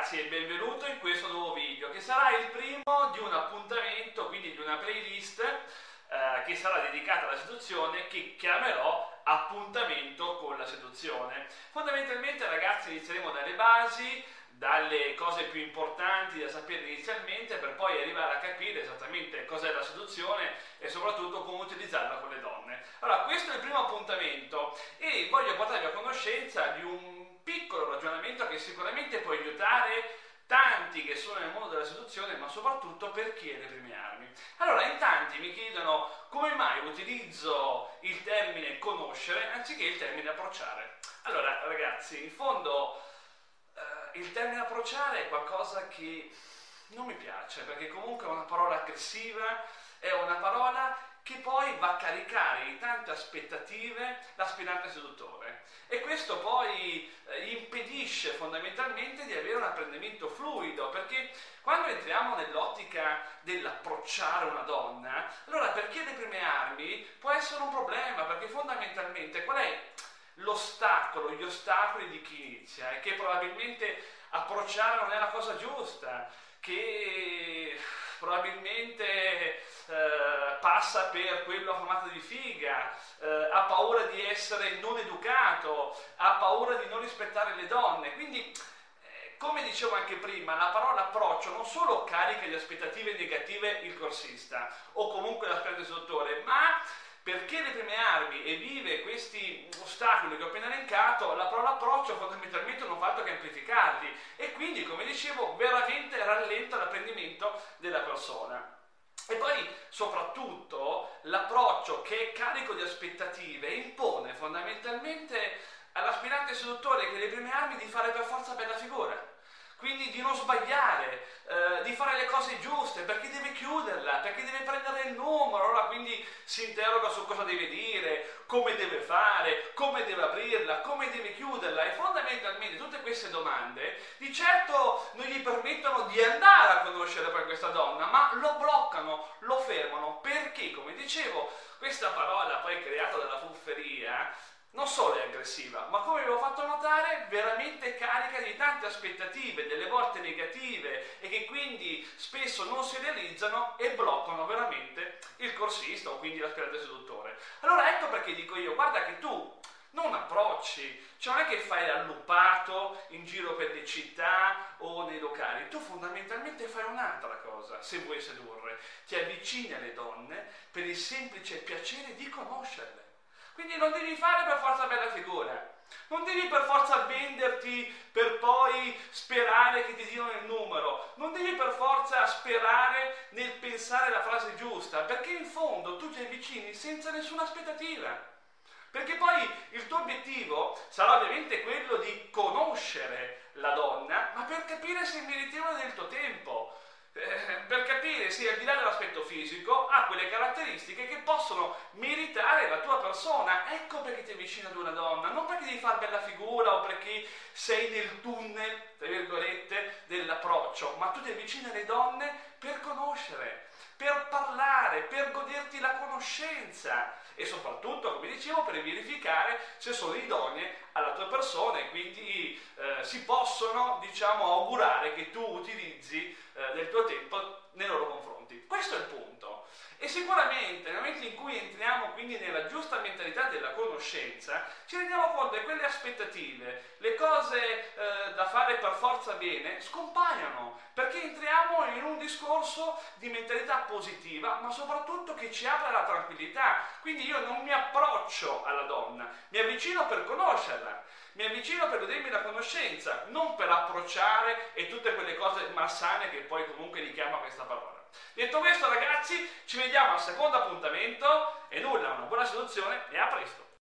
ragazzi e benvenuto in questo nuovo video che sarà il primo di un appuntamento, quindi di una playlist eh, che sarà dedicata alla seduzione che chiamerò appuntamento con la seduzione. Fondamentalmente ragazzi inizieremo dalle basi, dalle cose più importanti da sapere inizialmente per poi arrivare a capire esattamente cos'è la seduzione e soprattutto come utilizzarla con le donne. Allora questo è il primo appuntamento e voglio portarvi a conoscenza di un piccolo ragionamento che sicuramente può aiutare tanti che sono nel mondo della seduzione, ma soprattutto per chi è le prime armi. Allora, in tanti mi chiedono come mai utilizzo il termine conoscere anziché il termine approcciare. Allora, ragazzi, in fondo eh, il termine approcciare è qualcosa che non mi piace, perché comunque è una parola aggressiva, è una parola che poi va a caricare di tante aspettative l'aspirante seduttore e questo poi eh, impedisce fondamentalmente di avere un apprendimento fluido perché quando entriamo nell'ottica dell'approcciare una donna allora per chi ha le prime armi può essere un problema perché fondamentalmente qual è l'ostacolo, gli ostacoli di chi inizia e che probabilmente approcciare non è la cosa giusta che probabilmente eh, passa per quello formato di figa, eh, ha paura di essere non educato, ha paura di non rispettare le donne. Quindi, come dicevo anche prima, la parola approccio non solo carica di aspettative negative il corsista o comunque l'aspirante istruttore, ma perché le prime armi e vive questi ostacoli che ho appena elencato, la parola approccio fondamentalmente non fa altro che amplificarli e quindi, come dicevo, veramente rallenta l'apprendimento della persona. E poi soprattutto l'approccio che è carico di aspettative impone fondamentalmente all'aspirante seduttore che le prime armi di fare per forza bella figura quindi di non sbagliare, eh, di fare le cose giuste, perché deve chiuderla, perché deve prendere il numero, allora quindi si interroga su cosa deve dire, come deve fare, come deve aprirla, come deve chiuderla. E fondamentalmente tutte queste domande di certo non gli permettono di andare a conoscere poi questa donna, ma lo bloccano, lo fermano, perché? Come dicevo questa parola poi creata dalla fufferia non solo è aggressiva, ma come vi ho fatto notare, veramente carica di tante aspettative, delle volte negative e che quindi spesso non realizzano e bloccano veramente il corsista o quindi l'aspirante seduttore. Allora ecco perché dico io, guarda che tu non approcci, cioè non è che fai l'allupato in giro per le città o nei locali, tu fondamentalmente fai un'altra cosa se vuoi sedurre, ti avvicini alle donne per il semplice piacere di conoscerle quindi non devi fare per forza bella figura. Non devi per forza venderti per poi sperare che ti diano il numero. Non devi forza sperare nel pensare la frase giusta, perché in fondo tu ti avvicini senza nessuna aspettativa. Perché poi il tuo obiettivo sarà ovviamente quello di conoscere la donna, ma per capire se è meritevole del tuo tempo, eh, per capire se al di là dell'aspetto fisico ha quelle caratteristiche che possono meritare la tua persona. Ecco perché ti avvicini ad una donna, non perché devi fare bella figura o perché sei nel tunnel, tra virgolette, dell'approccio, ma tu ti avvicini alle donne per conoscere, per parlare, per goderti la conoscenza e soprattutto, come dicevo, per verificare se sono idonee alla tua persona e quindi eh, si possono, diciamo, augurare che tu utilizzi eh, del tuo tempo nei loro confronti. Questo è il punto. E sicuramente nel momento in cui entriamo quindi nella giusta mentalità conoscenza, ci rendiamo conto che quelle aspettative, le cose eh, da fare per forza bene, scompaiono, perché entriamo in un discorso di mentalità positiva, ma soprattutto che ci apre la tranquillità. Quindi io non mi approccio alla donna, mi avvicino per conoscerla, mi avvicino per godermi la conoscenza, non per approcciare e tutte quelle cose malsane che poi comunque richiama questa parola. Detto questo ragazzi, ci vediamo al secondo appuntamento e nulla, una buona seduzione e a presto!